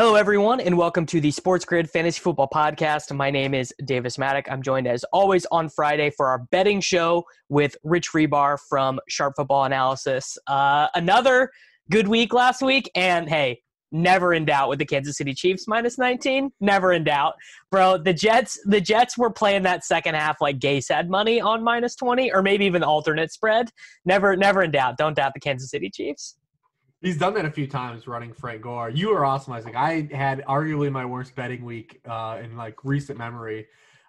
Hello, everyone, and welcome to the Sports Grid Fantasy Football Podcast. My name is Davis Mattek. I'm joined, as always, on Friday for our betting show with Rich Hribar from Sharp Football Analysis. Uh, another good week last week, and hey, never in doubt with the Kansas City Chiefs minus 19. Never in doubt, bro. The Jets, the Jets were playing that second half like Gase had money on minus 20, or maybe even alternate spread. Never, never in doubt. Don't doubt the Kansas City Chiefs. He's done that a few times running Frank Gore. You are awesome, Isaac. I had arguably my worst betting week uh, in like recent memory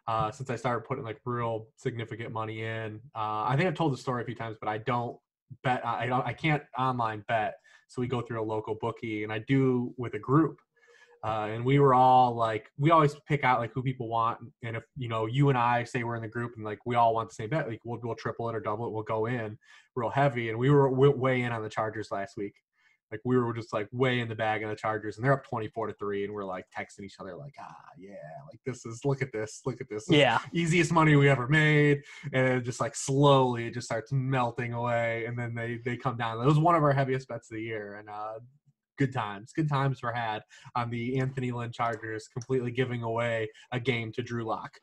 uh, since I started putting like real significant money in. Uh, I think I've told the story a few times, but I don't bet. I don't. I can't online bet. So we go through a local bookie, and I do with a group. Uh, and we were all like, we always pick out like who people want, and if you know you and I say we're in the group and like we all want the same bet, like we'll we'll triple it or double it, we'll go in real heavy. And we were way in on the Chargers last week like we were just like way in the bag on the Chargers, and they're up twenty four to three, and we're like texting each other like, ah, yeah, like this is look at this, look at this, this yeah, easiest money we ever made, and it just like slowly it just starts melting away, and then they they come down. It was one of our heaviest bets of the year, and uh, good times, good times were had on the Anthony Lynn Chargers, completely giving away a game to Drew Lock.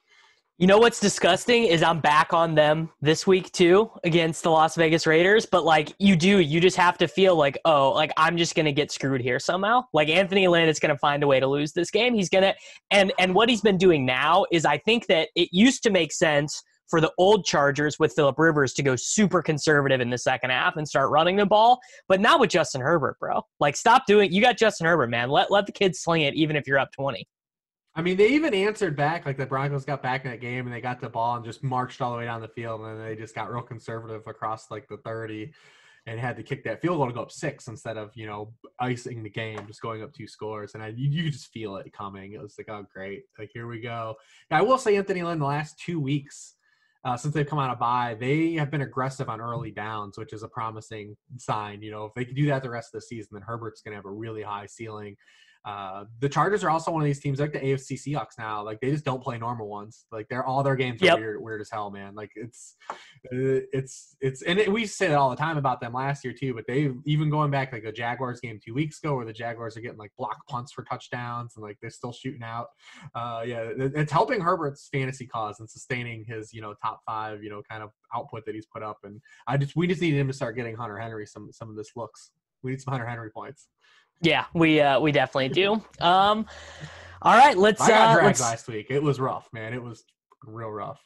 You know what's disgusting is I'm back on them this week too against the Las Vegas Raiders, but like you do, you just have to feel like, oh, like I'm just gonna get screwed here somehow. Like Anthony Lynn is gonna find a way to lose this game. He's gonna and and what he's been doing now is I think that it used to make sense for the old Chargers with Philip Rivers to go super conservative in the second half and start running the ball. But not with Justin Herbert, bro. Like stop doing you got Justin Herbert, man. Let let the kids sling it even if you're up 20. I mean, they even answered back. Like the Broncos got back in that game and they got the ball and just marched all the way down the field. And then they just got real conservative across like the 30 and had to kick that field goal to go up six instead of, you know, icing the game, just going up two scores. And I, you, you just feel it coming. It was like, oh, great. Like, here we go. I will say, Anthony Lynn, the last two weeks, uh, since they've come out of bye, they have been aggressive on early downs, which is a promising sign. You know, if they can do that the rest of the season, then Herbert's going to have a really high ceiling. Uh, the Chargers are also one of these teams like the AFC Seahawks now. Like they just don't play normal ones. Like they're all their games are yep. weird, weird as hell, man. Like it's, uh, it's, it's, and it, we say that all the time about them last year too. But they even going back like the Jaguars game two weeks ago, where the Jaguars are getting like block punts for touchdowns and like they're still shooting out. Uh, yeah, it's helping Herbert's fantasy cause and sustaining his you know top five you know kind of output that he's put up. And I just we just need him to start getting Hunter Henry some some of this looks. We need some Hunter Henry points. Yeah, we uh, we definitely do. Um, all right, let's. I got uh, dragged last week. It was rough, man. It was real rough.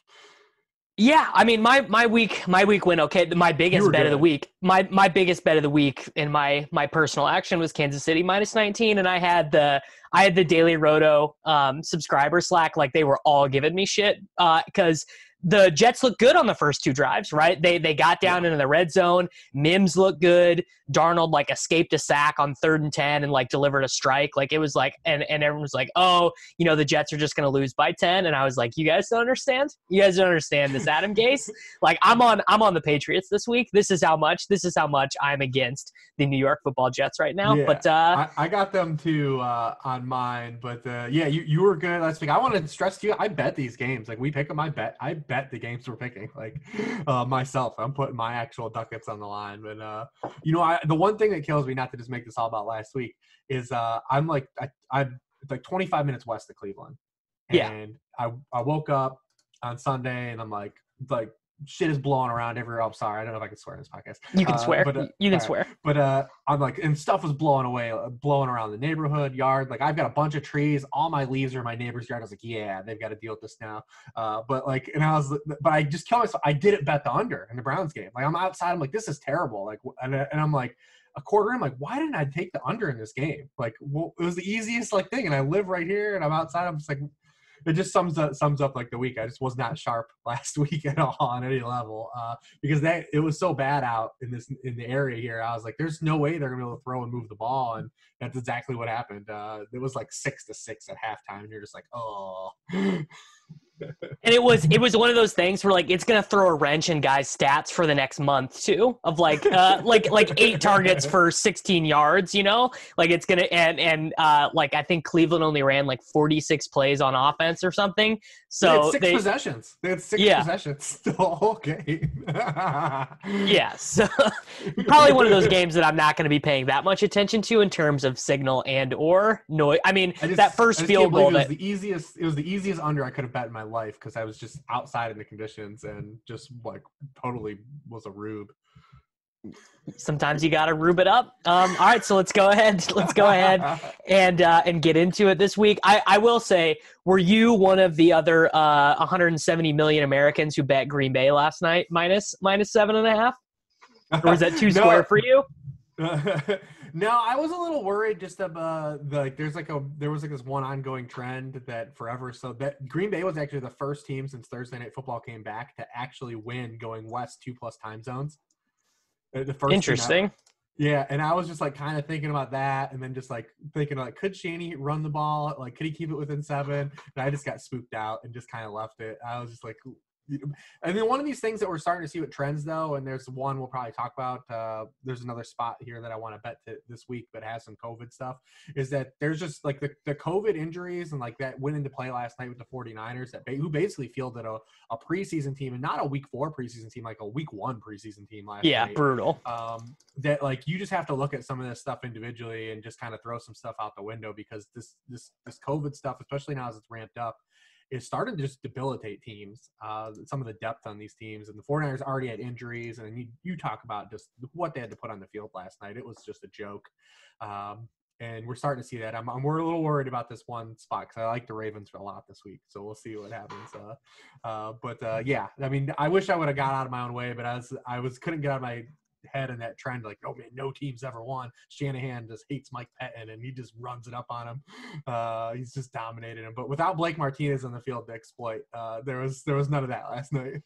Yeah, I mean my my week my week went okay. My biggest bet good. of the week, my my biggest bet of the week in my my personal action was Kansas City minus 19 and I had the I had the Daily Roto um subscriber slack like they were all giving me shit uh cuz the Jets look good on the first two drives, right? They they got down yeah. into the red zone. Mims looked good. Darnold like escaped a sack on third and ten and like delivered a strike. Like it was like and and everyone was like, oh, you know the Jets are just gonna lose by ten. And I was like, you guys don't understand. You guys don't understand this Adam Gase. like I'm on I'm on the Patriots this week. This is how much. This is how much I'm against the New York Football Jets right now. Yeah, but uh, I, I, got them too uh, on mine. But uh, yeah, you you were good last week. I want to stress to you. I bet these games. Like we pick them. I bet. I bet bet the games we're picking. Like uh, myself, I'm putting my actual ducats on the line. But uh, you know, I, the one thing that kills me, not to just make this all about last week, is uh, I'm like I, I'm like 25 minutes west of Cleveland, and yeah. I I woke up on Sunday and I'm like like shit is blowing around everywhere. I'm sorry, I don't know if I can swear in this podcast. You can Uh, swear. but, uh, you can right. swear. But uh, I'm like, and stuff was blowing away, uh, blowing around the neighborhood yard. Like I've got a bunch of trees. All my leaves are in my neighbor's yard. I was like, yeah, they've got to deal with this now. Uh, but like, and I was, but I just killed myself. I didn't bet the under in the Browns game. Like I'm outside. I'm like, this is terrible. Like, and, and I'm like. A quarter in, I'm like, why didn't I take the under in this game? Like, well, it was the easiest like thing, and I live right here, and I'm outside. I'm just like, it just sums up sums up like the week. I just was not sharp last week at all on any level uh, because that it was so bad out in this in the area here. I was like, there's no way they're gonna be able to throw and move the ball, and that's exactly what happened. Uh, it was like six to six at halftime. And you're just like, oh, And it was it was one of those things where like it's gonna throw a wrench in guys' stats for the next month too. Of like uh like like eight targets for 16 yards, you know? Like it's gonna and and uh like I think Cleveland only ran like 46 plays on offense or something. they had So six they possessions. They had six Yeah. possessions the whole game. yeah, so probably one of those games that I'm not going to be paying that much attention to in terms of signal and or noise. I mean, I just- that first field goal It was the easiest. It was the easiest under I could have bet in my life because I was just outside in the conditions and just like totally was a rube. sometimes you got to rube it up. Um, all right, so let's go ahead. Let's go ahead and uh, and get into it this week. I, I will say, were you one of the other uh, 170 million Americans who bet Green Bay last night minus minus seven and a half, or was that too No. square for you? No, I was a little worried just about the, like there's like a there was like this one ongoing trend that forever so that Green Bay was actually the first team since Thursday night football came back to actually win going west two plus time zones. Uh, The first. Interesting. Yeah, and I was just like kind of thinking about that, and then just like thinking like, could Shanny run the ball? Like, could he keep it within seven? And I just got spooked out and just kind of left it. I was just like, and then one of these things that we're starting to see with trends though, and there's one we'll probably talk about. Uh, there's another spot here that I want to bet to this week, but has some COVID stuff. Is that there's just like the, the COVID injuries and like that went into play last night with the 49ers that who basically fielded a, a preseason team and not a week four preseason team, like a week one preseason team last Yeah, night brutal. um, that like you just have to look at some of this stuff individually and just kind of throw some stuff out the window because this this this COVID stuff, especially now as it's ramped up, is starting to just debilitate teams. Uh, some of the depth on these teams and the 49ers already had injuries, and you you talk about just what they had to put on the field last night. It was just a joke. Um, and we're starting to see that. I'm, I'm we're a little worried about this one spot because I like the Ravens a lot this week, so we'll see what happens. Uh, uh, but uh, yeah, I mean, I wish I would have got out of my own way, but I was I was couldn't get out of my head in that trend like oh man no team's ever won shanahan just hates mike pettine and he just runs it up on him uh he's just dominated him but without blake martinez on the field to exploit uh there was there was none of that last night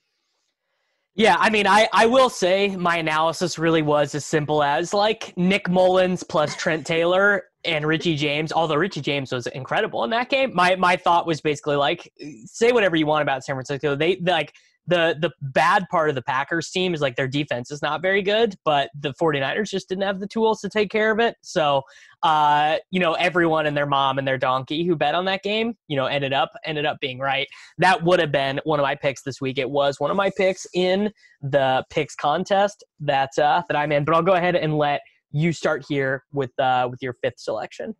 Yeah, I mean, I, I will say my analysis really was as simple as like Nick Mullens plus Trent Taylor and Richie James. Although Richie James was incredible in that game, my my thought was basically like, say whatever you want about San Francisco. They like the the bad part of the Packers team is like their defense is not very good, but the 49ers just didn't have the tools to take care of it. So, uh, you know, everyone and their mom and their donkey who bet on that game, you know, ended up ended up being right. That would have been one of my picks this week. It was one of my picks in the picks contest that uh, that I'm in. But I'll go ahead and let you start here with uh, with your fifth selection.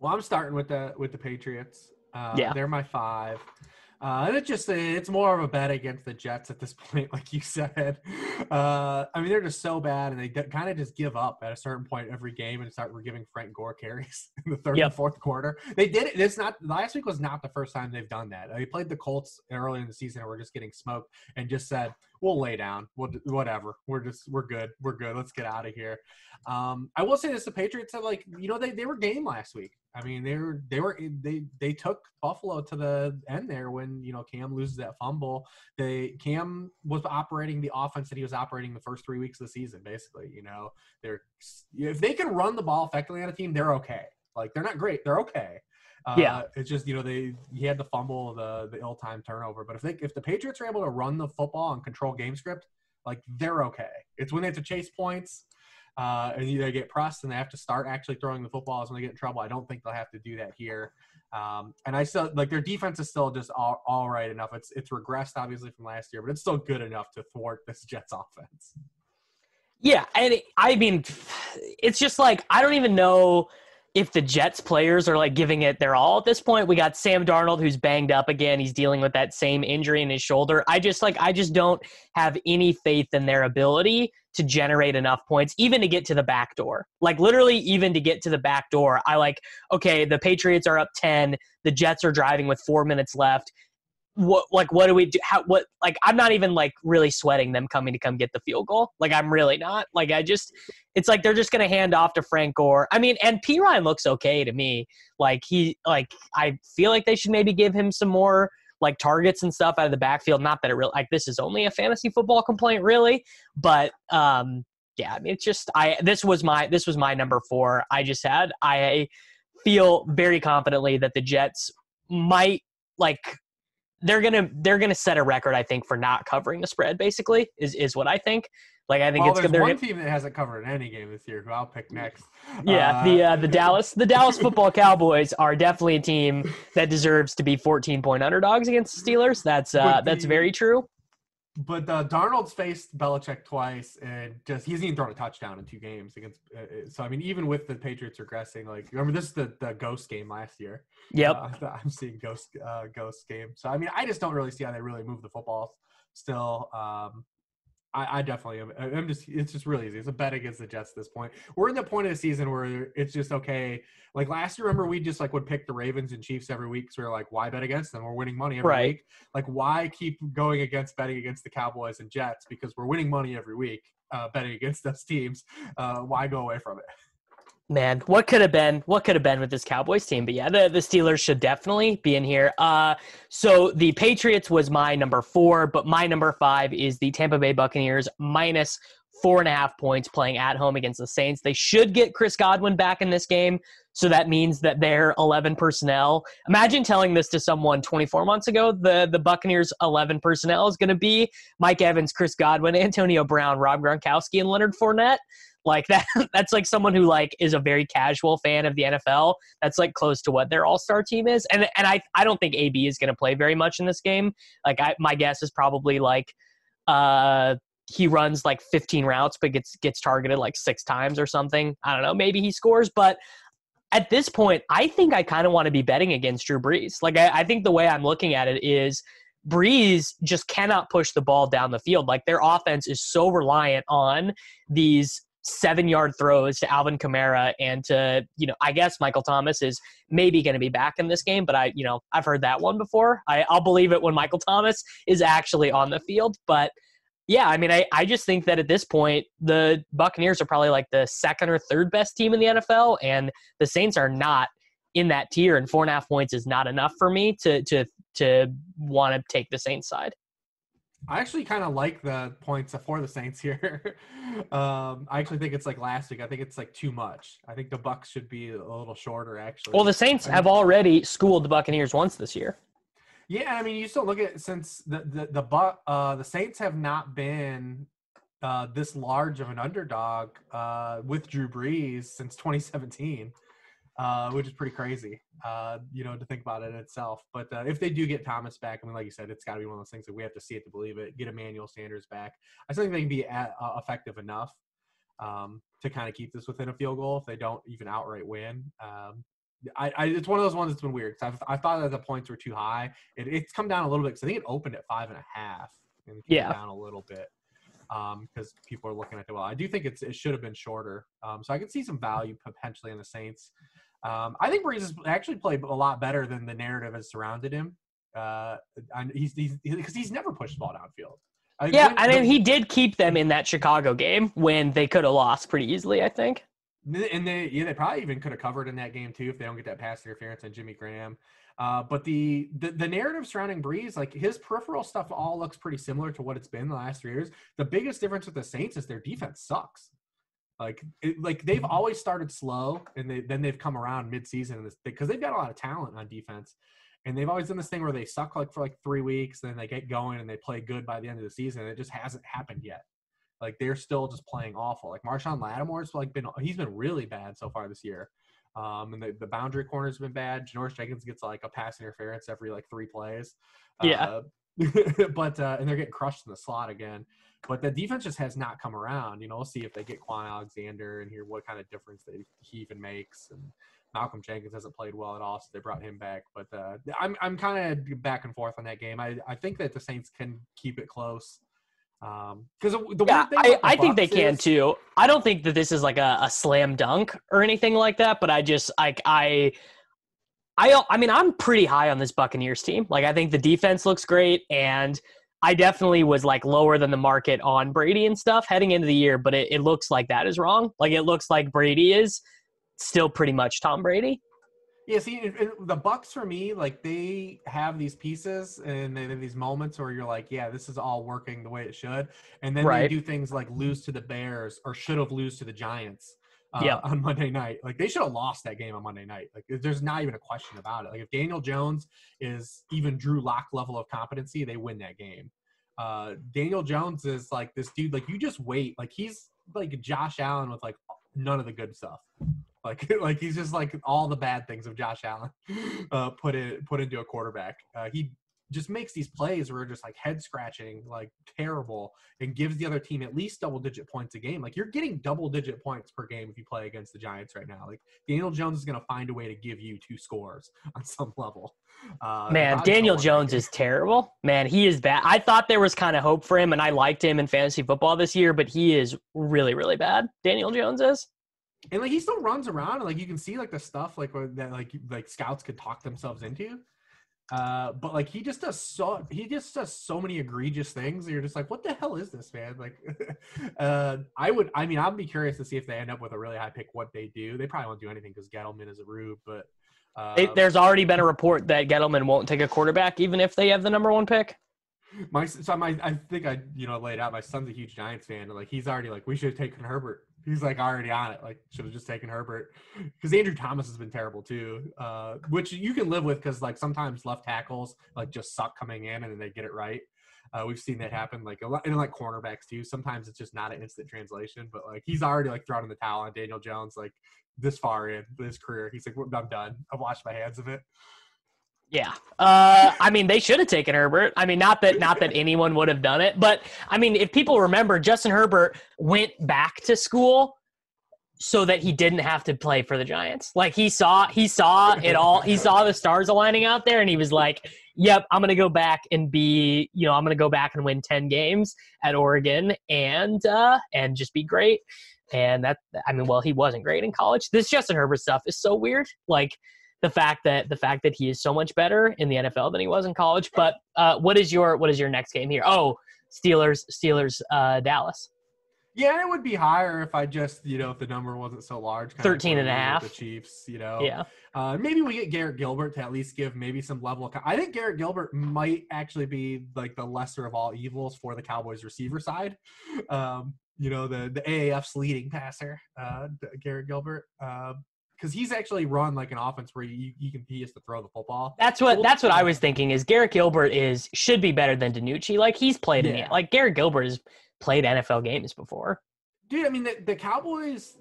Well, I'm starting with the with the Patriots. Uh, Yeah. they're my five. Uh, and it's just it's more of a bet against the Jets at this point, like you said. Uh, I mean, they're just so bad, and they kind of just give up at a certain point every game and start we're giving Frank Gore carries in the third Yep. and fourth quarter. They did it. It's not last week was not the first time they've done that. They played the Colts early in the season, and we're just getting smoked, and just said, "We'll lay down. We'll whatever. We're just we're good. We're good. Let's get out of here." Um, I will say this: the Patriots have like you know they they were game last week. I mean they were they were they they took Buffalo to the end there when you know Cam loses that fumble. They Cam was operating the offense that he was operating the first three weeks of the season. Basically, you know they're if they can run the ball effectively on a team, they're okay. Like they're not great, they're okay. Uh, Yeah. it's just you know they he had the fumble, the the ill time turnover. But if they if the Patriots are able to run the football and control game script, like they're okay. It's when they have to chase points uh, and they get pressed and they have to start actually throwing the footballs when they get in trouble. I don't think they'll have to do that here. Um, and I still like their defense is still just all, all right enough. It's it's regressed obviously from last year, but it's still good enough to thwart this Jets offense. Yeah, and it, I mean, it's just like I don't even know if the Jets players are like giving it their all at this point. We got Sam Darnold who's banged up again. He's dealing with that same injury in his shoulder. I just like I just don't have any faith in their ability to generate enough points even to get to the back door. Like literally even to get to the back door. I like okay, the Patriots are up 10, the Jets are driving with 4 minutes left. What like what do we do? How what like i'm not even like really sweating them coming to come get the field goal. Like i'm really not. Like i just it's like they're just gonna hand off to frank gore. I mean and Perine looks okay to me. Like he like i feel like they should maybe give him some more like targets and stuff out of the backfield not that it really like this is only a fantasy football complaint really but um yeah i mean it's just i this was my this was my number four i just had i feel very confidently that the jets might like they're gonna they're gonna set a record, I think, for not covering the spread. Basically, is is what I think. Like I think well, it's there's gonna, one team that hasn't covered any game this year, who I'll pick next. Yeah, uh, the uh, the Dallas the Dallas Football Cowboys are definitely a team that deserves to be 14 point underdogs against the Steelers. That's uh, the, that's very true. But uh, Darnold's faced Belichick twice, and just he hasn't even thrown a touchdown in two games against. Uh, uh, so I mean, even with the Patriots regressing, like remember this is the the ghost game last year. Yep, uh, I'm seeing ghost uh, ghost game. So I mean, I just don't really see how they really move the football still. Um, I, I, definitely am. I'm just it's just really easy. It's a bet against the Jets at this point. We're in the point of the season where it's just okay. Like last year, remember we just like would pick the Ravens and Chiefs every week. So we are like, why bet against them? We're winning money every right. week. Like why keep going against betting against the Cowboys and Jets because we're winning money every week uh, betting against those teams. Uh, why go away from it? Man, what could have been? What could have been with this Cowboys team? But yeah, the, the Steelers should definitely be in here. Uh, so the Patriots was my number four, but my number five is the Tampa Bay Buccaneers minus four and a half points playing at home against the Saints. They should get Chris Godwin back in this game. So that means that they're 11 personnel. Imagine telling this to someone 24 months ago. The, the Buccaneers' 11 personnel is going to be Mike Evans, Chris Godwin, Antonio Brown, Rob Gronkowski, and Leonard Fournette. Like that that's like someone who like is a very casual fan of the NFL. That's like close to what their all-star team is. And and I I don't think AB is going to play very much in this game. Like I my guess is probably like uh he runs like 15 routes but gets gets targeted like 6 times or something. I don't know, maybe he scores, but at this point, I think I kind of want to be betting against Drew Brees. Like I, I think the way I'm looking at it is Brees just cannot push the ball down the field. Like their offense is so reliant on these seven yard throws to Alvin Kamara and to, you know, I guess Michael Thomas is maybe going to be back in this game, but I, you know, I've heard that one before. I, I'll believe it when Michael Thomas is actually on the field. But yeah, I mean, I, I just think that at this point, the Buccaneers are probably like the second or third best team in the NFL, and the Saints are not in that tier, and four and a half points is not enough for me to to to want to take the Saints side. I actually kind of like the points for the Saints here. um, I actually think it's like last week. I think it's like too much. I think the Bucks should be a little shorter. Actually, well, the Saints have already schooled the Buccaneers once this year. Yeah, I mean, you still look at since the the the but uh, the Saints have not been uh, this large of an underdog uh, with Drew Brees since 2017 uh, which is pretty crazy, uh, you know, to think about it in itself. But uh, if they do get Thomas back, I mean, like you said, it's got to be one of those things that we have to see it to believe it. Get Emmanuel Sanders back. I still think they can be at, uh, effective enough um, to kind of keep this within a field goal if they don't even outright win. Um, I, I, it's one of those ones that's been weird because I thought that the points were too high. It, it's come down a little bit because I think it opened at five and a half and yeah. down a little bit because um, people are looking at it. Well, I do think it's it should have been shorter. Um, so I could see some value potentially in the Saints. Um, I think Brees has actually played a lot better than the narrative has surrounded him. Uh, he's because he's, he's, never pushed the ball downfield. I yeah, when, I mean, he did keep them in that Chicago game when they could have lost pretty easily. I think. And they, yeah, they probably even could have covered in that game too if they don't get that pass interference on Jimmy Graham. Uh, but the, the the narrative surrounding Brees, like his peripheral stuff, all looks pretty similar to what it's been the last three years. The biggest difference with the Saints is their defense sucks. Like, it, like they've always started slow, and they, then they've come around mid-season because they've got a lot of talent on defense, and they've always done this thing where they suck like for like three weeks, then they get going and they play good by the end of the season. It just hasn't happened yet. Like they're still just playing awful. Like Marshon Lattimore's like been he's been really bad so far this year. Um, and the, the boundary corner's been bad. Janoris Jenkins gets like a pass interference every like three plays. Yeah. Uh, but uh, and they're getting crushed in the slot again. But the defense just has not come around. You know, we'll see if they get Kwon Alexander and hear what kind of difference they, he even makes. And Malcolm Jenkins hasn't played well at all, so they brought him back. But uh, I'm I'm kind of back and forth on that game. I I think that the Saints can keep it close. Because um, the yeah, I, the I think they can too. I don't think that this is like a, a slam dunk or anything like that, but I just like I I I mean I'm pretty high on this Buccaneers team. Like I think the defense looks great and I definitely was like lower than the market on Brady and stuff heading into the year, but it, it looks like that is wrong. Like it looks like Brady is still pretty much Tom Brady. Yeah, see, the Bucks for me, like they have these pieces and they have these moments where you're like, yeah, this is all working the way it should, and then right. they do things like lose to the Bears or should have lose to the Giants. Uh, yeah. on Monday night. Like they should have lost that game on Monday night. Like there's not even a question about it. Like if Daniel Jones is even Drew Lock level of competency, they win that game. Uh, Daniel Jones is like this dude. Like you just wait. Like he's like Josh Allen with like none of the good stuff. Like, like he's just like all the bad things of Josh Allen uh, put it put into a quarterback. Uh, he just makes these plays where just like head scratching, like terrible, and gives the other team at least double digit points a game. Like you're getting double digit points per game if you play against the Giants right now. Like Daniel Jones is going to find a way to give you two scores on some level. Uh, Man, Daniel Jones is terrible. Man, he is bad. I thought there was kind of hope for him, and I liked him in fantasy football this year, but he is really, really bad. Daniel Jones is and like he still runs around and like you can see like the stuff like that like like scouts could talk themselves into uh but like he just does so he just does so many egregious things you're just like what the hell is this man? Like uh i would i mean i'd be curious to see if they end up with a really high pick what they do. They probably won't do anything because gettleman is a rube but uh, it, there's already been a report that gettleman won't take a quarterback even if they have the number one pick. My so my I think I you know laid out my son's a huge Giants fan and like he's already like we should have taken Herbert he's like already on it. Like should have just taken Herbert because Andrew Thomas has been terrible too, uh, which you can live with because like sometimes left tackles like just suck coming in and then they get it right. Uh, we've seen that happen like a lot and like cornerbacks too. Sometimes it's just not an instant translation, but like he's already like thrown in the towel on Daniel Jones like this far in his career. He's like, I'm done. I've washed my hands of it. Yeah. Uh, I mean, they should have taken Herbert. I mean, not that not that anyone would have done it, but I mean, if people remember, Justin Herbert went back to school so that he didn't have to play for the Giants. Like he saw he saw it all. He saw the stars aligning out there, and he was like, "Yep, I'm gonna go back and be, you know, I'm gonna go back and win ten games at Oregon and uh, and just be great." And that, I mean, well, he wasn't great in college. This Justin Herbert stuff is so weird. Like the fact that the fact that he is so much better in the NFL than he was in college. But uh, what is your what is your next game here? Oh, Steelers Steelers uh, Dallas. Yeah, it would be higher if I just, you know, if the number wasn't so large. 13 and a half. The Chiefs, you know. Yeah. Uh, maybe we get Garrett Gilbert to at least give maybe some level of. I think Garrett Gilbert might actually be like the lesser of all evils for the Cowboys receiver side. Um, you know, the the AAF's leading passer, uh, Garrett Gilbert. Uh, because he's actually run like an offense where you, you can he has to throw the football. That's what that's what I was thinking. Is Garrett Gilbert is should be better than DiNucci. Like he's played yeah. in like Garrett Gilbert has played NFL games before. Dude, I mean the, the Cowboys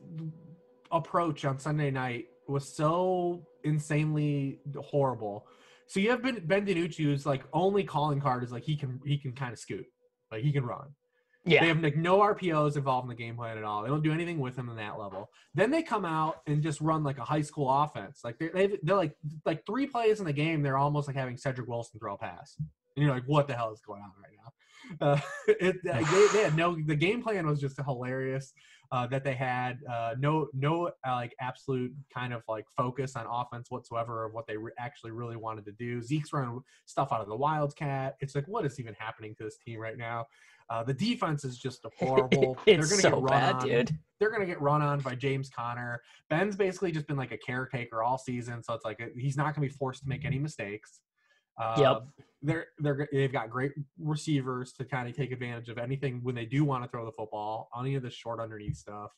approach on Sunday night was so insanely horrible. So you have Ben, ben DiNucci who's like only calling card is like he can he can kind of scoot, like he can run. Yeah. They have like no RPOs involved in the game plan at all. They don't do anything with them in that level. Then they come out and just run like a high school offense. Like they're, they they're like like three plays in the game. They're almost like having Cedric Wilson throw a pass, and you're like, what the hell is going on right now? Uh, it, they, they, had no. The game plan was just hilarious. Uh, that they had uh, no no uh, like absolute kind of like focus on offense whatsoever of what they re- actually really wanted to do. Zeke's running stuff out of the Wildcat. It's like what is even happening to this team right now? Uh, the defense is just horrible. it's They're gonna so get run bad, on. dude. They're gonna get run on by James Conner. Ben's basically just been like a caretaker all season, so it's like a, he's not gonna be forced to make any mistakes. Uh, yep. They're they're they've got great receivers to kind of take advantage of anything when they do want to throw the football, on any of the short underneath stuff.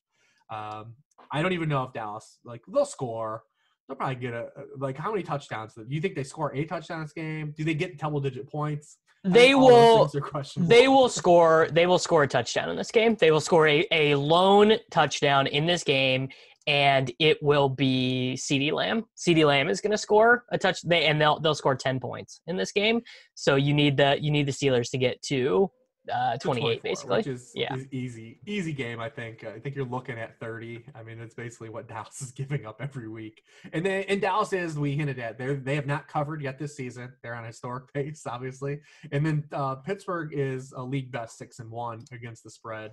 Um, I don't even know if Dallas like they'll score. They'll probably get a like how many touchdowns? Do you think they score a touchdown this game? Do they get double digit points? they will they will score they will score a touchdown in this game they will score a, a lone touchdown in this game and it will be CeeDee Lamb. CeeDee Lamb is going to score a touch, they, and they'll they'll score ten points in this game. So you need the you need the Steelers to get to uh, 28 basically. which is, Yeah. is easy, easy game. I think. I think you're looking at 30. I mean, it's basically what Dallas is giving up every week. And then, and Dallas is we hinted at they they have not covered yet this season. They're on a historic pace, obviously. And then uh, Pittsburgh is a league best six and one against the spread.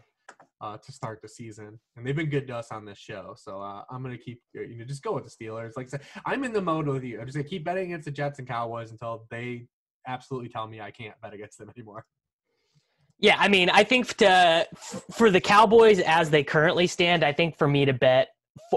Uh, to start the season, and they've been good to us on this show. So uh, I'm gonna keep, you know, just go with the Steelers. Like I said, I'm in the mode with you. I'm just gonna keep betting against the Jets and Cowboys until they absolutely tell me I can't bet against them anymore. Yeah, I mean, I think to for the Cowboys as they currently stand, I think for me to bet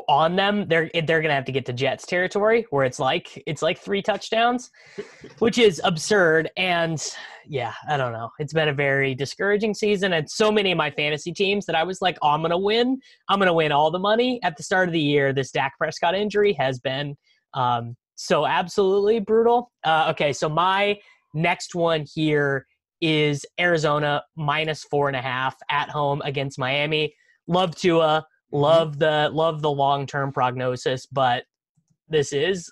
on them, they're they're gonna have to get to Jets territory where it's like it's like three touchdowns, which is absurd. And yeah, I don't know. It's been a very discouraging season, and so many of my fantasy teams that I was like, oh, I'm gonna win. I'm gonna win all the money at the start of the year. This Dak Prescott injury has been um, so absolutely brutal. Uh, okay, so my next one here is Arizona minus four and a half at home against Miami. Love Tua, mm-hmm. love the love the long term prognosis, but this is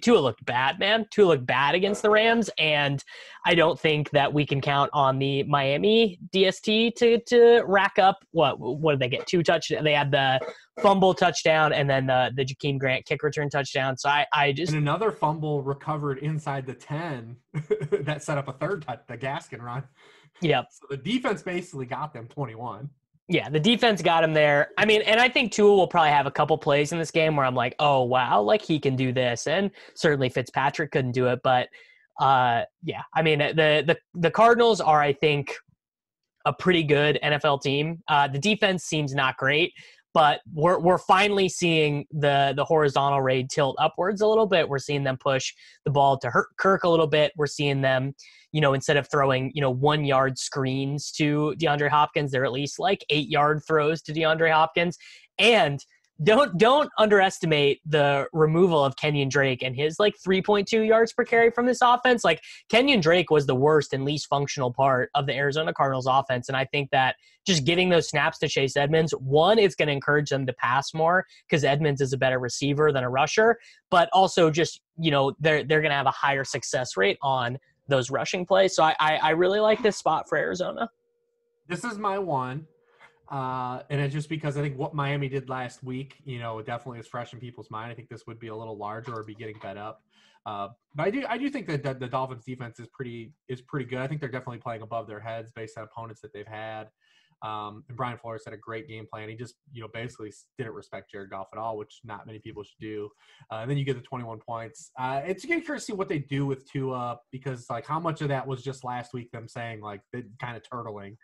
Tua looked bad, man. Tua looked bad against the Rams, and I don't think that we can count on the Miami DST to to rack up what what did they get? Two touchdowns. They had the fumble touchdown and then the the Jakeem Grant kick return touchdown. So I I just And another fumble recovered inside the 10 that set up a third touch, the Gaskin run. yep. So the defense basically got them 21. Yeah, the defense got him there. I mean, and I think Tua will probably have a couple plays in this game where I'm like, oh wow, like he can do this, and certainly Fitzpatrick couldn't do it, but uh, yeah, I mean the the the Cardinals are, I think, a pretty good NFL team. Uh, the defense seems not great, but we're we're finally seeing the the horizontal raid tilt upwards a little bit. We're seeing them push the ball to Kirk a little bit. We're seeing them, you know, instead of throwing you know one yard screens to DeAndre Hopkins, they're at least like eight yard throws to DeAndre Hopkins, and don't don't underestimate the removal of Kenyon Drake and his like 3.2 yards per carry from this offense. Like Kenyon Drake was the worst and least functional part of the Arizona Cardinals offense and I think that just giving those snaps to Chase Edmonds, one it's going to encourage them to pass more cuz Edmonds is a better receiver than a rusher, but also just, you know, they're they're going to have a higher success rate on those rushing plays. So I, I I really like this spot for Arizona. This is my one. Uh, and it's just because I think what Miami did last week, you know, definitely is fresh in people's mind. I think this would be a little larger or be getting bet up. Uh, but I do, I do think that the, the Dolphins defense is pretty, is pretty good. I think they're definitely playing above their heads based on opponents that they've had. Um, and Brian Flores had a great game plan. He just, you know, basically didn't respect Jared Goff at all, which not many people should do. Uh, and then you get the 21 points. Uh, it's going to curious to see what they do with Tua because, like, how much of that was just last week them saying like they kind of turtling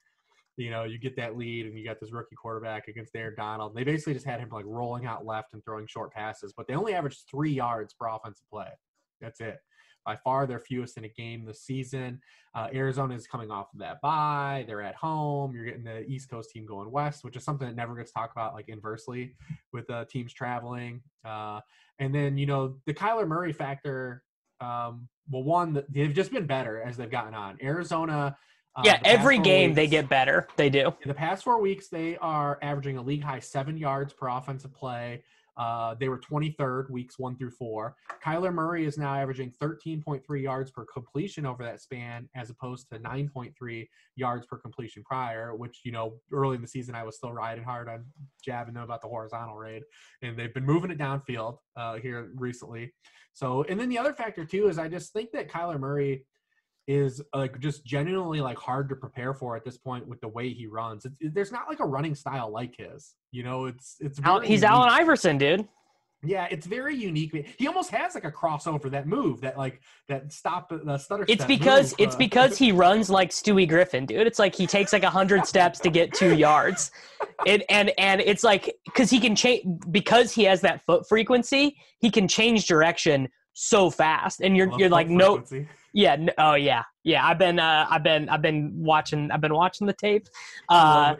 you know, you get that lead and you got this rookie quarterback against Aaron Donald. They basically just had him like rolling out left and throwing short passes, but they only averaged three yards per offensive play. That's it. By far their fewest in a game this season. Uh, Arizona is coming off of that bye. They're at home. You're getting the East Coast team going west, which is something that never gets talked about, like inversely with uh, teams traveling. Uh, and then, you know, the Kyler Murray factor. Um, well, one, they've just been better as they've gotten on. Arizona uh, yeah, every game they get better. They do. in the past four weeks, they are averaging a league high seven yards per offensive play. Uh, they were 23rd weeks one through four. Kyler Murray is now averaging 13.3 yards per completion over that span, as opposed to 9.3 yards per completion prior. Which you know, early in the season, I was still riding hard on jabbing them about the horizontal raid, and they've been moving it downfield uh, here recently. So, and then the other factor too is I just think that Kyler Murray is like just genuinely like hard to prepare for at this point with the way he runs. It's, it, there's not like a running style like his. You know, it's it's Al- He's unique. Allen Iverson, dude. Yeah, it's very unique. He almost has like a crossover that move that like that stop the stutter. It's because move, it's uh, because he runs like Stewie Griffin, dude. It's like he takes like a hundred steps to get two yards, it, and and it's like because he can change because he has that foot frequency, he can change direction so fast, and you're you're like no, yeah, no, oh yeah, yeah. I've been uh, I've been I've been watching I've been watching the tape. Uh.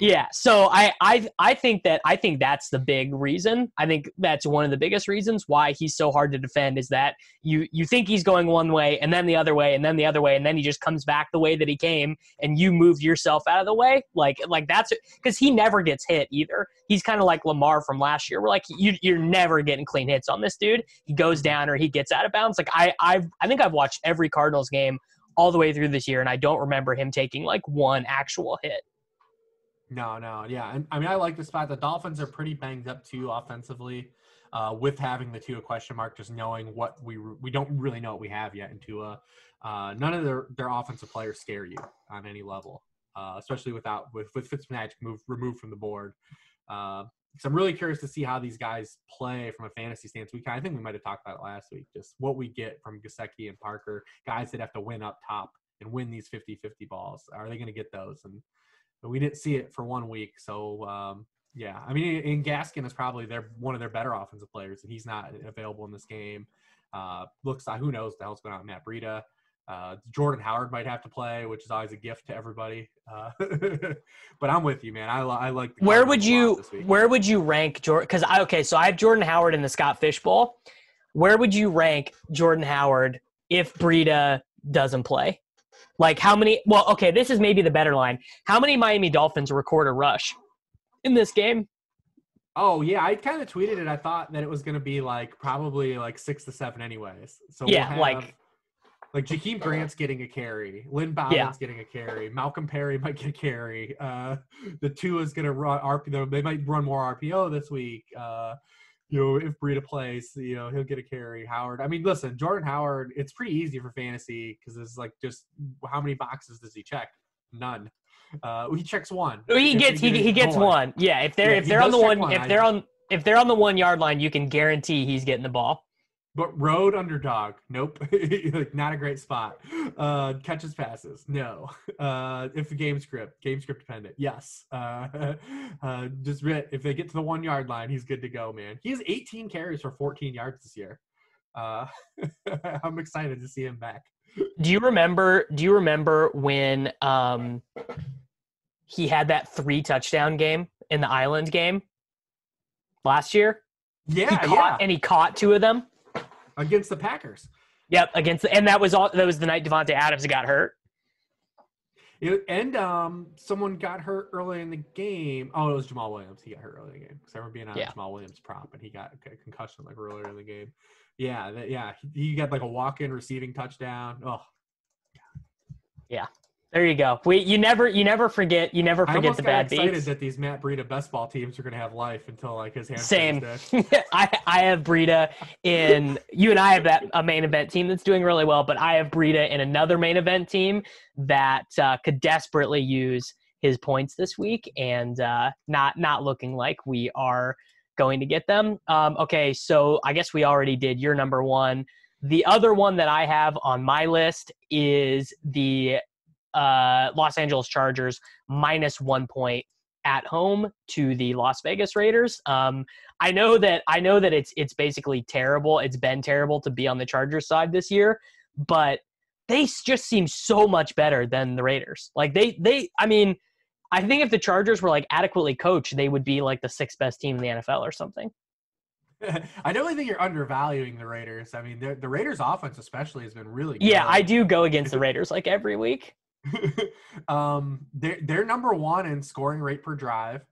Yeah, so I, I I think that I think that's the big reason. I think that's one of the biggest reasons why he's so hard to defend is that you you think he's going one way and then the other way and then the other way and then he just comes back the way that he came and you moved yourself out of the way. Like like that's because he never gets hit either. He's kind of like Lamar from last year. We're like you you're never getting clean hits on this dude. He goes down or he gets out of bounds. Like I I I think I've watched every Cardinals game all the way through this year, and I don't remember him taking like one actual hit. No, no, yeah. And I mean, I like the spot. The Dolphins are pretty banged up too offensively, uh, with having the Tua question mark, just knowing what we we don't really know what we have yet in Tua. Uh, none of their their offensive players scare you on any level, uh, especially without with with Fitzmagic move removed from the board. Uh, so I'm really curious to see how these guys play from a fantasy stance. We kind I think we might have talked about it last week, just what we get from Gesicki and Parker, guys that have to win up top and win these 50-50 balls. Are they going to get those? And but we didn't see it for one week. So um, yeah, I mean, in Gaskin is probably their one of their better offensive players, and he's not available in this game. Uh, looks like who knows the hell's going on with Matt Breida. Uh, Jordan Howard might have to play, which is always a gift to everybody. Uh, but I'm with you, man. I, I like. where would you Where would you rank Jordan? Because I okay, so I have Jordan Howard in the Scott Fish Bowl. Where would you rank Jordan Howard if Breida doesn't play? Like how many? Well, okay, this is maybe the better line. How many Miami Dolphins record a rush in this game? Oh yeah, I kind of tweeted it. I thought that it was going to be like probably like six to seven, anyways. So yeah, we'll like like Jakeem Grant's getting a carry, Lynn Bowden's yeah. getting a carry, Malcolm Perry might get a carry. Uh, the Tua is going to run RPO. They might run more RPO this week. Uh, you know, if Breida plays, you know, he'll get a carry. Howard. I mean, listen, Jordan Howard, it's pretty easy for fantasy because it's like just how many boxes does he check? None. Uh, he checks one. He gets he, he gets one. Yeah, if they're yeah, if they're on the one, one, if they're on if they're on the one yard line, you can guarantee he's getting the ball. But road underdog, nope, like not a great spot. Uh, catches passes, no. Uh, if the game script, game script dependent, yes. Uh, uh, just if they get to the one yard line, he's good to go, man. He has 18 carries for 14 yards this year. Uh, I'm excited to see him back. Do you remember? Do you remember when um, he had that three touchdown game in the Island game last year? Yeah, he caught, yeah. And he caught two of them against the Packers. Yep, against the, and that was all. That was the night Davante Adams got hurt. It, and um, someone got hurt early in the game. Oh, it was Jamaal Williams. He got hurt early in the game because I remember being on yeah. Jamaal Williams prop, and he got a concussion like earlier in the game. Yeah, that, yeah, he, he got like a walk-in receiving touchdown. Oh, yeah. There you go. We you never you never forget you never forget the bad beats. I'm excited that these Matt Breida best ball teams are going to have life until like his hands. Same. I I have Breida in you and I have that a main event team that's doing really well, but I have Breida in another main event team that uh, could desperately use his points this week and uh, not not looking like we are going to get them. Um, okay, so I guess we already did your number one. The other one that I have on my list is the uh, Los Angeles Chargers minus one point at home to the Las Vegas Raiders. Um, I know that I know that it's it's basically terrible. It's been terrible to be on the Chargers side this year, but they just seem so much better than the Raiders. Like they they I mean, I think if the Chargers were like adequately coached, they would be like the sixth best team in the NFL or something. I definitely think you're undervaluing the Raiders. I mean, the, the Raiders' offense, especially, has been really. Good. Yeah, I do go against the Raiders like every week. um, they're they're number one in scoring rate per drive,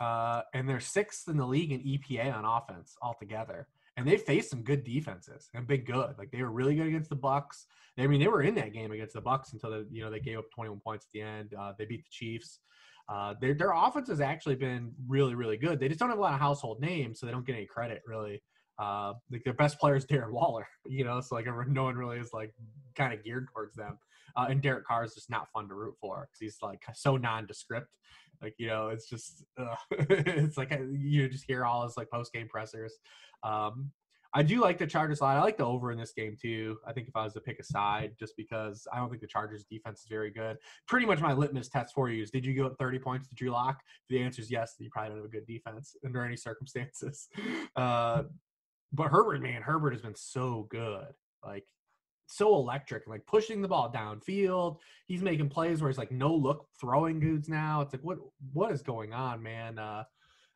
uh, and they're sixth in the league in EPA on offense altogether. And they faced some good defenses and been good. Like they were really good against the Bucks. I mean, they were in that game against the Bucks until the, you know they gave up 21 points at the end. Uh, they beat the Chiefs. Uh, their their offense has actually been really really good. They just don't have a lot of household names, so they don't get any credit really. Uh, like their best player is Darren Waller, you know, so like no one really is like kind of geared towards them. Uh, and Derek Carr is just not fun to root for because he's like so nondescript. Like you know, it's just uh, it's like uh, you just hear all his like post game pressers. Um, I do like the Chargers line. I like the over in this game too. I think if I was to pick a side, just because I don't think the Chargers defense is very good. Pretty much my litmus test for you is: Did you go at 30 points to Drew Lock? If the answer is yes, then you probably don't have a good defense under any circumstances. Uh, but Herbert, man, Herbert has been so good. Like so electric, like pushing the ball downfield. He's making plays where he's like no look throwing dudes now. It's like what what is going on, man? Uh,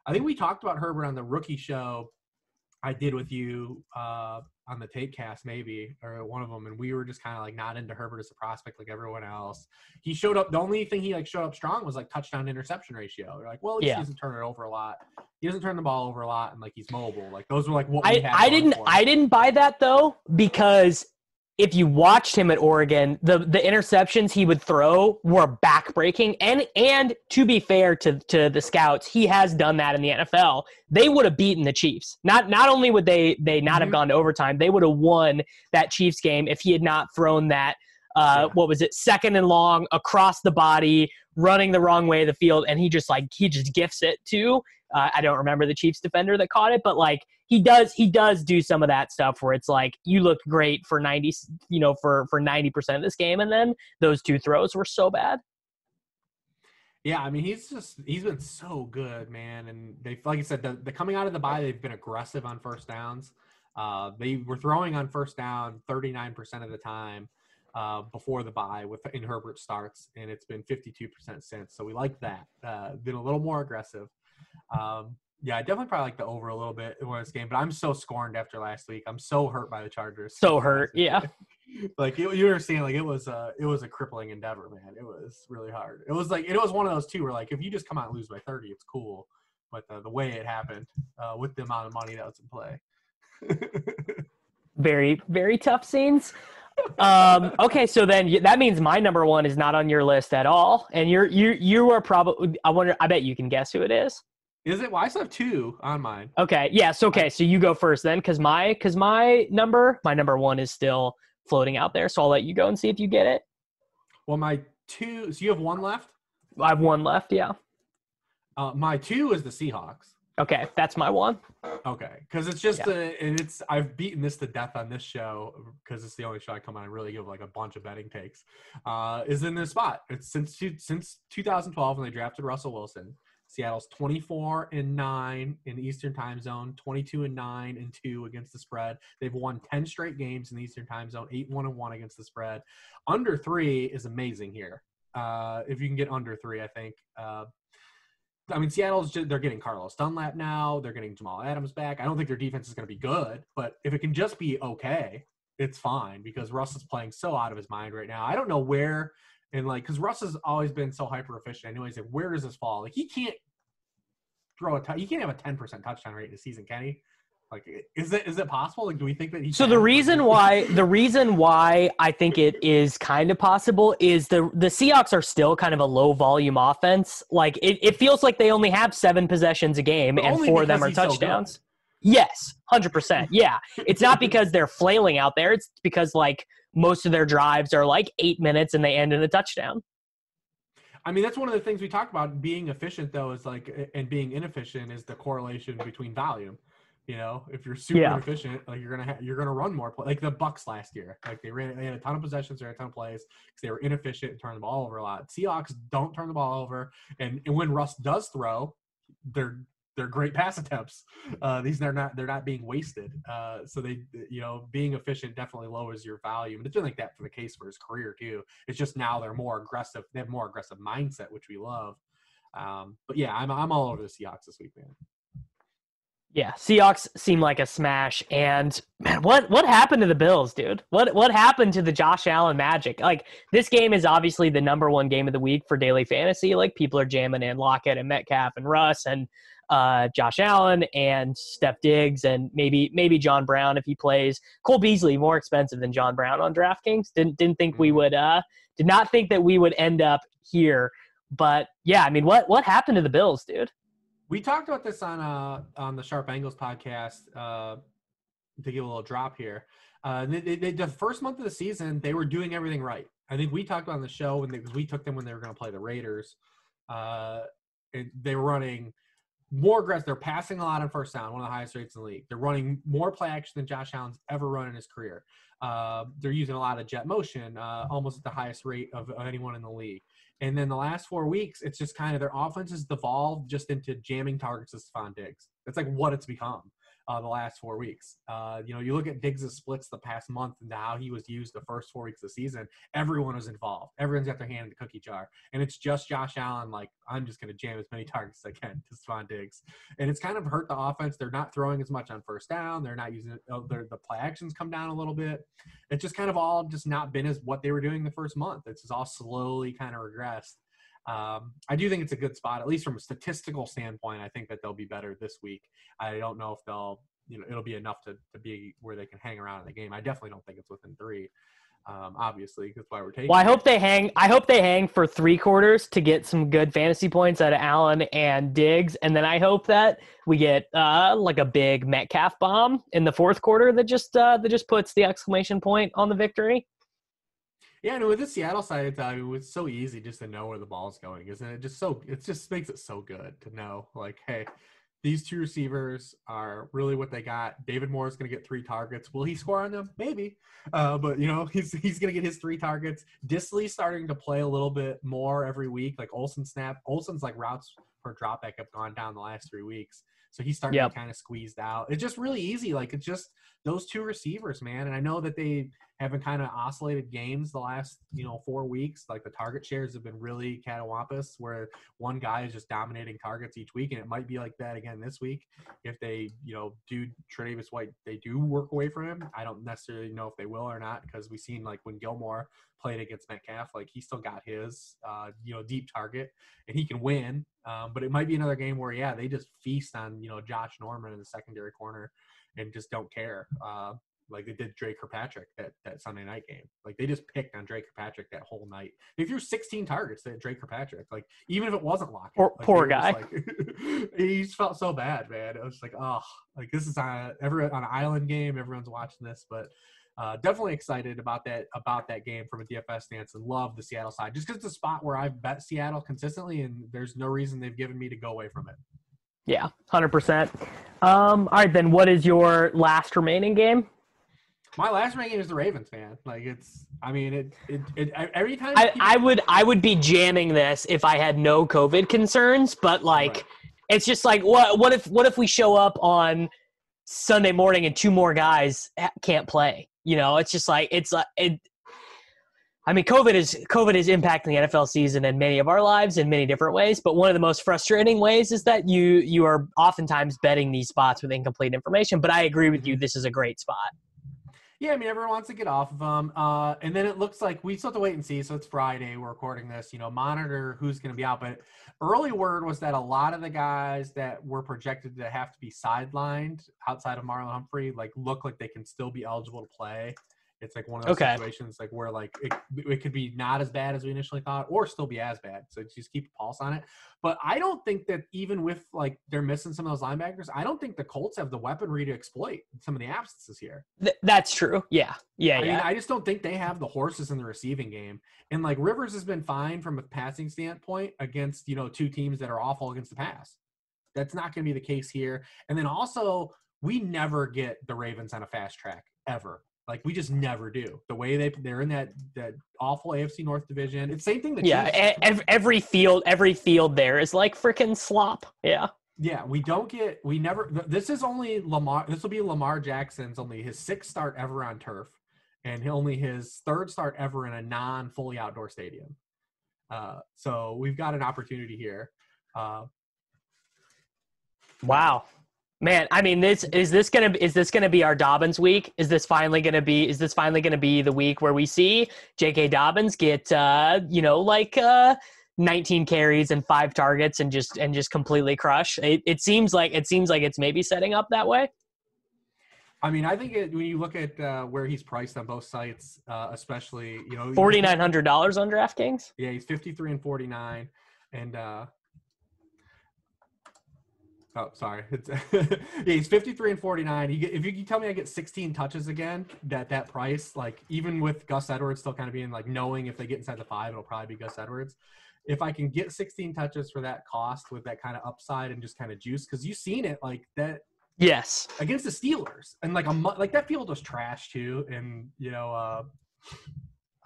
I think we talked about Herbert on the rookie show I did with you uh, on the tape cast, maybe or one of them, and we were just kind of like not into Herbert as a prospect like everyone else. He showed up. The only thing he like showed up strong was like touchdown interception ratio. You're like, well, yeah. he doesn't turn it over a lot. He doesn't turn the ball over a lot, and like he's mobile. Like those were like what I I didn't I didn't buy that though because if you watched him at Oregon, the the interceptions he would throw were backbreaking. And and to be fair to to the scouts, he has done that in the NFL. They would have beaten the Chiefs. Not not only would they they not mm-hmm. have gone to overtime, they would have won that Chiefs game if he had not thrown that uh, yeah. what was it, second and long across the body, running the wrong way of the field, and he just like he just gifts it to. Uh, I don't remember the Chiefs defender that caught it, but like he does he does do some of that stuff where it's like you looked great for 90 you know for for 90% of this game and then those two throws were so bad yeah i mean he's just he's been so good man and they like i said the, the coming out of the bye they've been aggressive on first downs uh, they were throwing on first down 39% of the time uh, before the buy with in Herbert starts, and it's been 52% since. So we like that. Uh, been a little more aggressive. Um, yeah, I definitely probably like the over a little bit in this game, but I'm so scorned after last week. I'm so hurt by the Chargers. So hurt, yeah. like you, you understand, like it was a it was a crippling endeavor, man. It was really hard. It was like it was one of those two where like if you just come out and lose by 30, it's cool, but the, the way it happened uh, with the amount of money that was in play. very very tough scenes. Um, okay, so then that means my number one is not on your list at all, and you're you you are probably. I wonder. I bet you can guess who it is. Is it? Well, I still have two on mine. Okay. Yes. Okay. So you go first then, because my because my number my number one is still floating out there. So I'll let you go and see if you get it. Well, my two. So you have one left. I have one left. Yeah. Uh, my two is the Seahawks. Okay, that's my one. Okay, because it's just yeah. a, and it's I've beaten this to death on this show because it's the only show I come on and really give like a bunch of betting takes. Uh, is in this spot. It's since since 2012 when they drafted Russell Wilson. Seattle's 24 and 9 in the Eastern time zone, 22 and 9 and 2 against the spread. They've won 10 straight games in the Eastern time zone, 8 1 and 1 against the spread. Under 3 is amazing here. Uh, if you can get under 3, I think. Uh, I mean, Seattle's just, they're getting Carlos Dunlap now. They're getting Jamal Adams back. I don't think their defense is going to be good, but if it can just be okay, it's fine because Russ is playing so out of his mind right now. I don't know where and like, because Russ has always been so hyper efficient. He's like, where does this fall? Like, he can't throw a t- he can't have a ten percent touchdown rate in a season, can he? Like, is it is it possible? Like, do we think that he? So the reason why the reason why I think it is kind of possible is the the Seahawks are still kind of a low volume offense. Like, it, it feels like they only have seven possessions a game, but and four of them are touchdowns. So yes, hundred percent. Yeah, it's not because they're flailing out there. It's because like most of their drives are like eight minutes and they end in a touchdown. I mean, that's one of the things we talk about. Being efficient, though, is like, and being inefficient is the correlation between volume. You know, if you're super yeah. efficient, like you're gonna ha- you're gonna run more play. Like the Bucks last year, like they ran, they had a ton of possessions, they had a ton of plays because they were inefficient and turned the ball over a lot. Seahawks don't turn the ball over, and, and when Russ does throw, they're they're great pass attempts. Uh, these they're not they're not being wasted. Uh, so they you know being efficient definitely lowers your value. And it's been like that for the case for his career too. It's just now they're more aggressive. They have more aggressive mindset, which we love. Um, but yeah, I'm I'm all over the Seahawks this week, man. Yeah, Seahawks seem like a smash. And man, what what happened to the Bills, dude? What what happened to the Josh Allen magic? Like this game is obviously the number one game of the week for daily fantasy. Like people are jamming in Lockett and Metcalf and Russ and uh, Josh Allen and Steph Diggs and maybe maybe John Brown if he plays. Cole Beasley more expensive than John Brown on DraftKings. Didn't didn't think we mm-hmm. would uh did not think that we would end up here. But yeah, I mean, what what happened to the Bills, dude? We talked about this on uh on the Sharp Angles podcast. Uh, to give a little drop here. Uh, they, they, the first month of the season, they were doing everything right. I think we talked about on the show when because we took them when they were going to play the Raiders. Uh, and they were running more aggressive. They're passing a lot on first down, one of the highest rates in the league. They're running more play action than Josh Allen's ever run in his career. Uh, they're using a lot of jet motion, uh, almost at the highest rate of anyone in the league. And then the last four weeks, it's just kind of their offense has devolved just into jamming targets to Stefon Diggs. That's like what it's become uh, the last four weeks. Uh, you know, you look at Diggs' splits the past month and how he was used the first four weeks of the season. Everyone was involved. Everyone's got their hand in the cookie jar, and it's just Josh Allen. Like I'm just going to jam as many targets as I can to Stefon Diggs, and it's kind of hurt the offense. They're not throwing as much on first down. They're not using. Oh, the play actions come down a little bit. It's just kind of all just not been as what they were doing the first month. It's just all slowly kind of regressed. Um, I do think it's a good spot, at least from a statistical standpoint. I think that they'll be better this week. I don't know if they'll you know it'll be enough to to be where they can hang around in the game. I definitely don't think it's within three. Um, obviously, that's why we're taking. Well, I it. hope they hang. I hope they hang for three quarters to get some good fantasy points out of Allen and Diggs, and then I hope that we get uh, like a big Metcalf bomb in the fourth quarter that just uh, that just puts the exclamation point on the victory. Yeah, and with the Seattle side, it's, I mean, it's so easy just to know where the ball's going, isn't it? Just so it just makes it so good to know, like, hey, these two receivers are really what they got. David Moore is going to get three targets. Will he score on them? Maybe, uh, but you know he's he's going to get his three targets. Dissly starting to play a little bit more every week. Like Olsen snap, Olsen's like routes per dropback have gone down the last three weeks. So he's starting Yep. to kind of squeezed out. It's just really easy. Like it's just those two receivers, man. And I know that they haven't kind of oscillated games the last, you know, four weeks. Like the target shares have been really catawampus where one guy is just dominating targets each week. And it might be like that again this week. If they, you know, do Tre'Davious White, they do work away from him. I don't necessarily know if they will or not because we've seen like when Gilmore played against Metcalf, like he still got his, uh, you know, deep target and he can win. Um, but it might be another game where, yeah, they just feast on, you know, Josh Norman in the secondary corner and just don't care. Uh, like they did Dre Kirkpatrick that, that Sunday night game. Like they just picked on Dre Kirkpatrick that whole night. They threw 16 targets at Dre Kirkpatrick. Like even if it wasn't locked, Poor- like, poor they were just guy. Like, he just felt so bad, man. It was like, oh, like this is on every on an island game. Everyone's watching this, but uh, definitely excited about that about that game from a DFS stance and love the Seattle side just because it's a spot where I've bet Seattle consistently and there's no reason they've given me to go away from it. Yeah, hundred percent. Um, all right, then what is your last remaining game? My last ranking is the Ravens, man. Like it's, I mean, it, it, it every time I, I would I would be jamming this if I had no COVID concerns, but like Right. it's just like what what if what if we show up on Sunday morning and two more guys can't play? You know, it's just like it's like it. I mean, COVID is COVID is impacting the NFL season in many of our lives in many different ways. But one of the most frustrating ways is that you you are oftentimes betting these spots with incomplete information. But I agree with you; this is a great spot. Yeah, I mean, everyone wants to get off of them. Uh, and then it looks like we still have to wait and see. So it's Friday. We're recording this, you know, monitor who's going to be out. But early word was that a lot of the guys that were projected to have to be sidelined outside of Marlon Humphrey, like, look like they can still be eligible to play. It's like one of those Okay. situations like where like it, it could be not as bad as we initially thought or still be as bad. So just keep a pulse on it. But I don't think that even with like they're missing some of those linebackers, I don't think the Colts have the weaponry to exploit some of the absences here. Th- that's true. Yeah, yeah, I yeah. mean, I just don't think they have the horses in the receiving game. And like Rivers has been fine from a passing standpoint against, you know, two teams that are awful against the pass. That's not going to be the case here. And then also, we never get the Ravens on a fast track ever. Like we just never do. The way they they're in that that awful AFC North division. It's the same thing. Yeah, Chiefs- e- every field, every field there is like freaking slop. Yeah. Yeah, we don't get we never this is only Lamar this will be Lamar Jackson's only his sixth start ever on turf and only his third start ever in a non fully outdoor stadium. Uh so we've got an opportunity here. Uh Wow. Man, I mean, this is this gonna is this gonna be our Dobbins week? Is this finally gonna be is this finally gonna be the week where we see J.K. Dobbins get uh, you know like uh, 19 carries and five targets and just and just completely crush? It, it seems like it seems like it's maybe setting up that way. I mean, I think it, when you look at uh, where he's priced on both sites, uh, especially you know Forty nine hundred dollars on DraftKings. Yeah, he's 53 and 49. And uh Oh, sorry. It's yeah, he's 53 and 49. You get, if you can tell me I get 16 touches again at that price, like even with Gus Edwards still kind of being like knowing if they get inside the five, it'll probably be Gus Edwards. If I can get 16 touches for that cost with that kind of upside and just kind of juice, because you've seen it like that Yes. against the Steelers, and like a like that field was trash too. And you know, uh,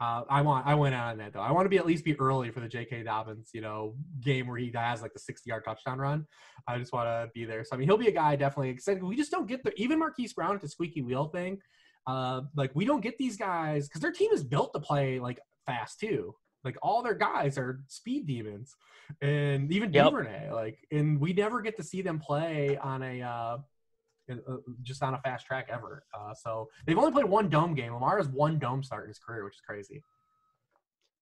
uh, I want I went out on that though. I want to be at least be early for the J.K. Dobbins, you know, game where he has like the 60 yard touchdown run. I just want to be there. So I mean, he'll be a guy definitely. Excited. We just don't get the even Marquise Brown at the squeaky wheel thing. Uh, like we don't get these guys because their team is built to play like fast too. Like all their guys are speed demons, and even Yep. Duvernay. Like, and we never get to see them play on a uh, just on a fast track ever. Uh, so they've only played one dome game. Lamar has one dome start in his career, which is crazy.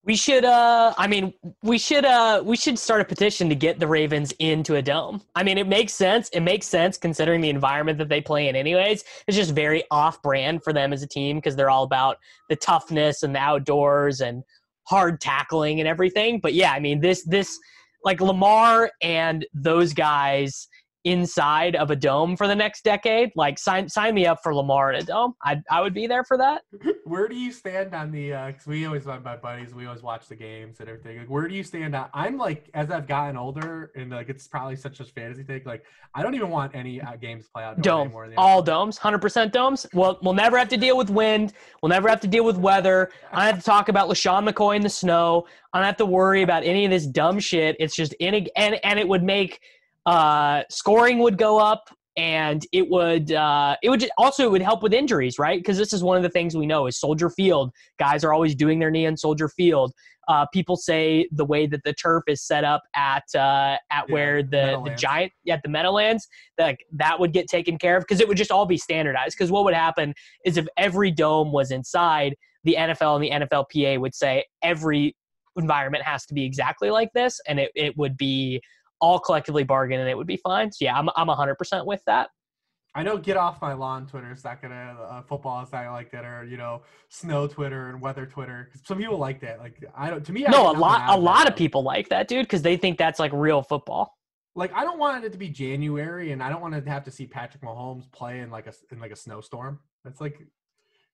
We should uh I mean we should uh we should start a petition to get the Ravens into a dome. I mean it makes sense. It makes sense considering the environment that they play in anyways. It's just very off brand for them as a team because they're all about the toughness and the outdoors and hard tackling and everything. But yeah, I mean this this like Lamar and those guys inside of a dome for the next decade. Like sign sign me up for Lamar in a dome. I I would be there for that. Where do you stand on the? Because uh, we always my buddies, we always watch the games and everything. Like, where do you stand on? I'm like, as I've gotten older, and like it's probably such a fantasy thing. Like, I don't even want any uh, games play out dome. All domes, hundred percent domes. Well, we'll never have to deal with wind. We'll never have to deal with weather. I have to talk about LeSean McCoy in the snow. I don't have to worry about any of this dumb shit. It's just in a, and and it would make uh, scoring would go up and it would uh, it would also it would help with injuries right? Because this is one of the things we know is soldier field guys are always doing their knee in soldier field. Uh, people say the way that the turf is set up at uh, at yeah, where the, the giant at the meadowlands that that would get taken care of because it would just all be standardized. Because what would happen is if every dome was inside the nfl and the nflpa would say every environment has to be exactly like this and it, it would be all collectively bargain and it would be fine. So yeah, I'm I'm 100% with that. I know get off my lawn Twitter is not gonna uh, football is not like that or you know snow Twitter and weather Twitter some people like that like I don't to me I no a lot a lot of people like that dude because they think that's like real football like I don't want it to be January and I don't want to have to see Patrick Mahomes play in like a in like a snowstorm that's like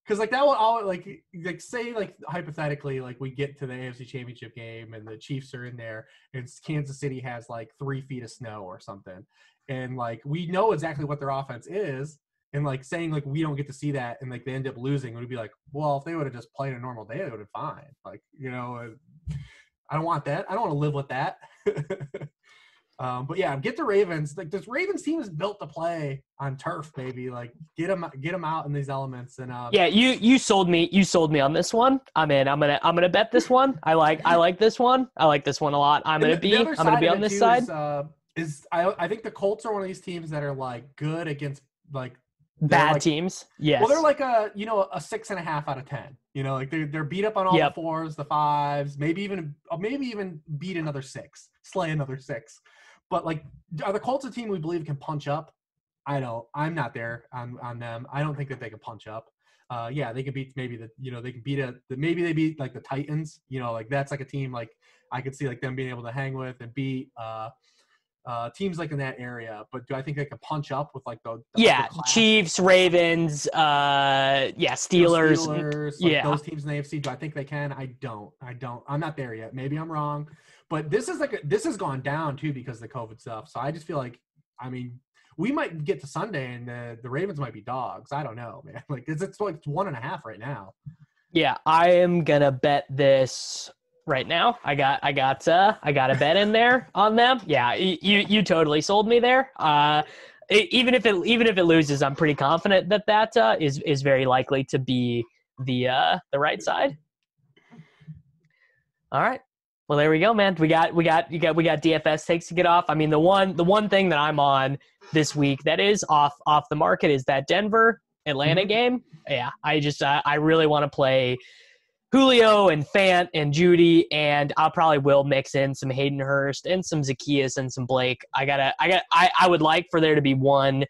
because like that will all like like say like hypothetically like we get to the AFC Championship game and the Chiefs are in there and Kansas City has like three feet of snow or something, and like we know exactly what their offense is, and like saying like we don't get to see that and like they end up losing would be like well if they would have just played a normal day they would have been fine. Like you know I don't want that. I don't want to live with that. Um, but yeah, get the Ravens. Like this Ravens team is built to play on turf, baby. Like get them, get them out in these elements. And uh, yeah, you you sold me. You sold me on this one. I'm in. I'm gonna I'm gonna bet this one. I like I like this one. I like this one a lot. I'm gonna be. I'm gonna be on this side. Is, uh, is I I think the Colts are one of these teams that are like good against like bad like, teams. Yes. Well, they're like a you know a six and a half out of ten. You know, like they're they're beat up on all yep. the fours, the fives, maybe even maybe even beat another six, slay another six. But like, are the Colts a team we believe can punch up? I don't. I'm not there on on them. I don't think that they can punch up. Uh, yeah, they could beat maybe the you know they can beat a the, maybe they beat like the Titans. You know, like that's like a team like I could see like them being able to hang with and beat. Uh, uh, teams like in that area, but do I think they can punch up with like the, the yeah Chiefs, Ravens, uh, yeah Steelers, Steelers like yeah those teams in the AFC? Do I think they can? I don't. I don't. I'm not there yet. Maybe I'm wrong. But this is like a, this has gone down too because of the COVID stuff. So I just feel like, I mean, we might get to Sunday and the, the Ravens might be dogs. I don't know, man. Like it's, it's like one and a half right now. Yeah, I am gonna bet this right now. I got I got uh I got a bet in there on them. Yeah, you you totally sold me there. Uh even if it even if it loses, I'm pretty confident that that uh, is is very likely to be the uh the right side. All right. Well, there we go, man. We got we got you got we got DFS takes to get off. I mean, the one the one thing that I'm on this week that is off off the market is that Denver Atlanta mm-hmm. game. Yeah, I just uh, I really want to play Julio and Fant and Jeudy, and I probably will mix in some Hayden Hurst and some Zaccheaus and some Blake. I gotta I got I, I would like for there to be one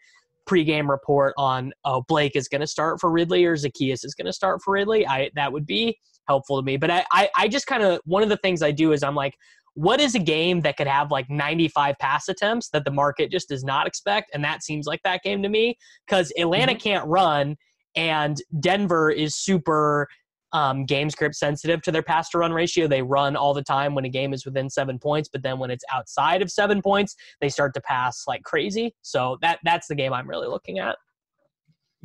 pregame report on oh Blake is going to start for Ridley or Zaccheaus is going to start for Ridley. I that would be helpful to me. But I, I, I just kind of one of the things I do is I'm like, what is a game that could have like 95 pass attempts that the market just does not expect? And that seems like that game to me because Atlanta mm-hmm. can't run and Denver is super um, game script sensitive to their pass to run ratio. They run all the time when a game is within seven points, but then when it's outside of seven points, they start to pass like crazy. So that that's the game I'm really looking at.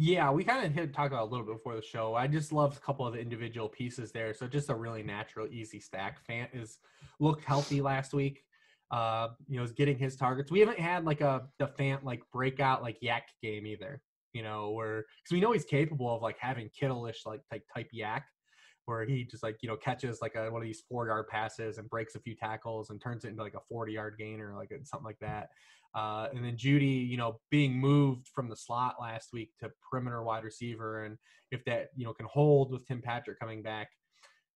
Yeah, we kind of hit talk about a little bit before the show. I just love a couple of the individual pieces there. So just a really natural, easy stack. Fant is looked healthy last week. Uh, you know, is getting his targets. We haven't had like a the Fant like breakout like YAC game either. You know, where because we know he's capable of like having Kittle-ish like type type YAC, where he just like you know catches like a, one of these four yard passes and breaks a few tackles and turns it into like a forty yard gainer, or like something like that. Uh, and then Jeudy, you know, being moved from the slot last week to perimeter wide receiver, and if that you know can hold with Tim Patrick coming back,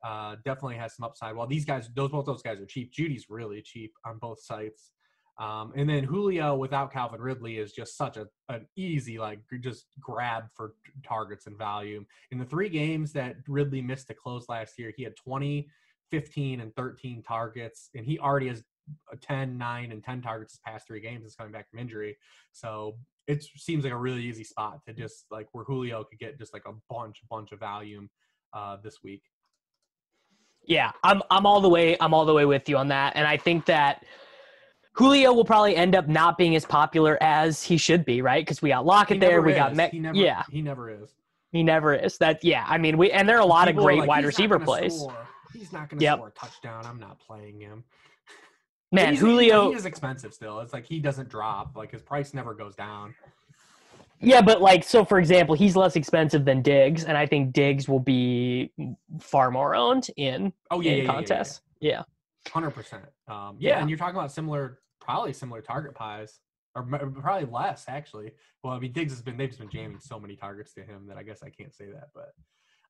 Uh, definitely has some upside. While these guys, those both those guys are cheap. Jeudy's really cheap on both sites. Um, and then Julio without Calvin Ridley is just such a an easy like just grab for targets and value. In the three games that Ridley missed to close last year, he had 20, 15, and 13 targets, and he already has 10, 9, and 10 targets his past three games. Is coming back from injury, so it seems like a really easy spot to just like where Julio could get just like a bunch, bunch of volume uh, this week. Yeah, I'm I'm all the way I'm all the way with you on that, and I think that Julio will probably end up not being as popular as he should be, right? Because we got Lockett there, we is. got Me- he never, yeah, he never is. He never is. That yeah, I mean we and there are a lot People of great like, wide receiver plays. Score. He's not going to Yep. score a touchdown. I'm not playing him. Man, He's- Julio. he is expensive still. It's like he doesn't drop. Like his price never goes down. Yeah, but like so for example, he's less expensive than Diggs, and I think Diggs will be far more owned in Oh yeah, in yeah, yeah, yeah, contests. Yeah, hundred percent. Um, yeah, Yeah. and you're talking about similar, probably similar target pies, or probably less actually. Well, I mean, Diggs has been they've just been jamming so many targets to him that I guess I can't say that, but.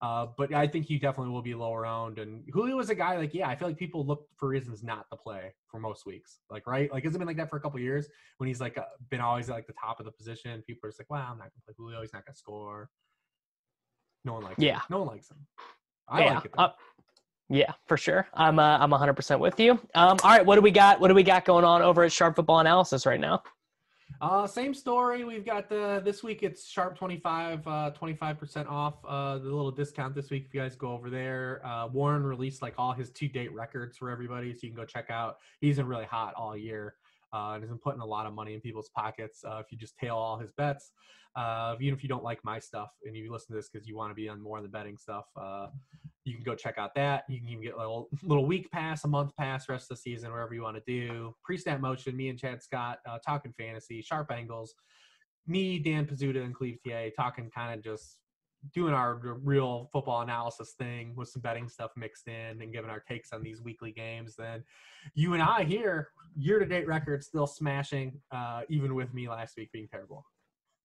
Uh, but I think he definitely will be lower owned. And Julio is a guy like, yeah, I feel like people look for reasons not to play for most weeks. Like, right? Like, has it been like that for a couple of years when he's like uh, been always at like the top of the position? People are just like, wow, I'm not gonna play Julio. He's not gonna score. No one likes. Yeah. him. no one likes him. I yeah, like it. Though. uh, yeah, for sure. I'm uh, I'm 100 percent with you. Um, all right, what do we got? What do we got going on over at Sharp Football Analysis right now? Uh, same story. We've got the this week. It's sharp 25, uh, 25% off. Uh, the little discount this week. If you guys go over there, uh, Warren released like all his to date records for everybody, so you can go check out. He's been really hot all year. Uh, and has been putting a lot of money in people's pockets. Uh, if you just tail all his bets, uh, even if you don't like my stuff and you listen to this because you want to be on more of the betting stuff, uh, you can go check out that. You can even get a little, little week pass, a month pass, rest of the season, whatever you want to do. Pre snap motion, me and Chad Scott uh, talking fantasy, sharp angles. Me, Dan Pizzuta, and Cleve TA talking kind of just doing our real football analysis thing with some betting stuff mixed in and giving our takes on these weekly games. Then you and I here, year to date record still smashing, uh, even with me last week being terrible.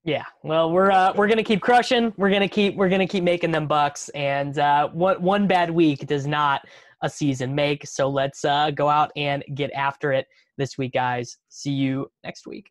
Yeah, well, we're uh, we're gonna keep crushing. We're gonna keep we're gonna keep making them bucks. And uh, one one bad week does not a season make. So let's uh, go out and get after it this week, guys. See you next week.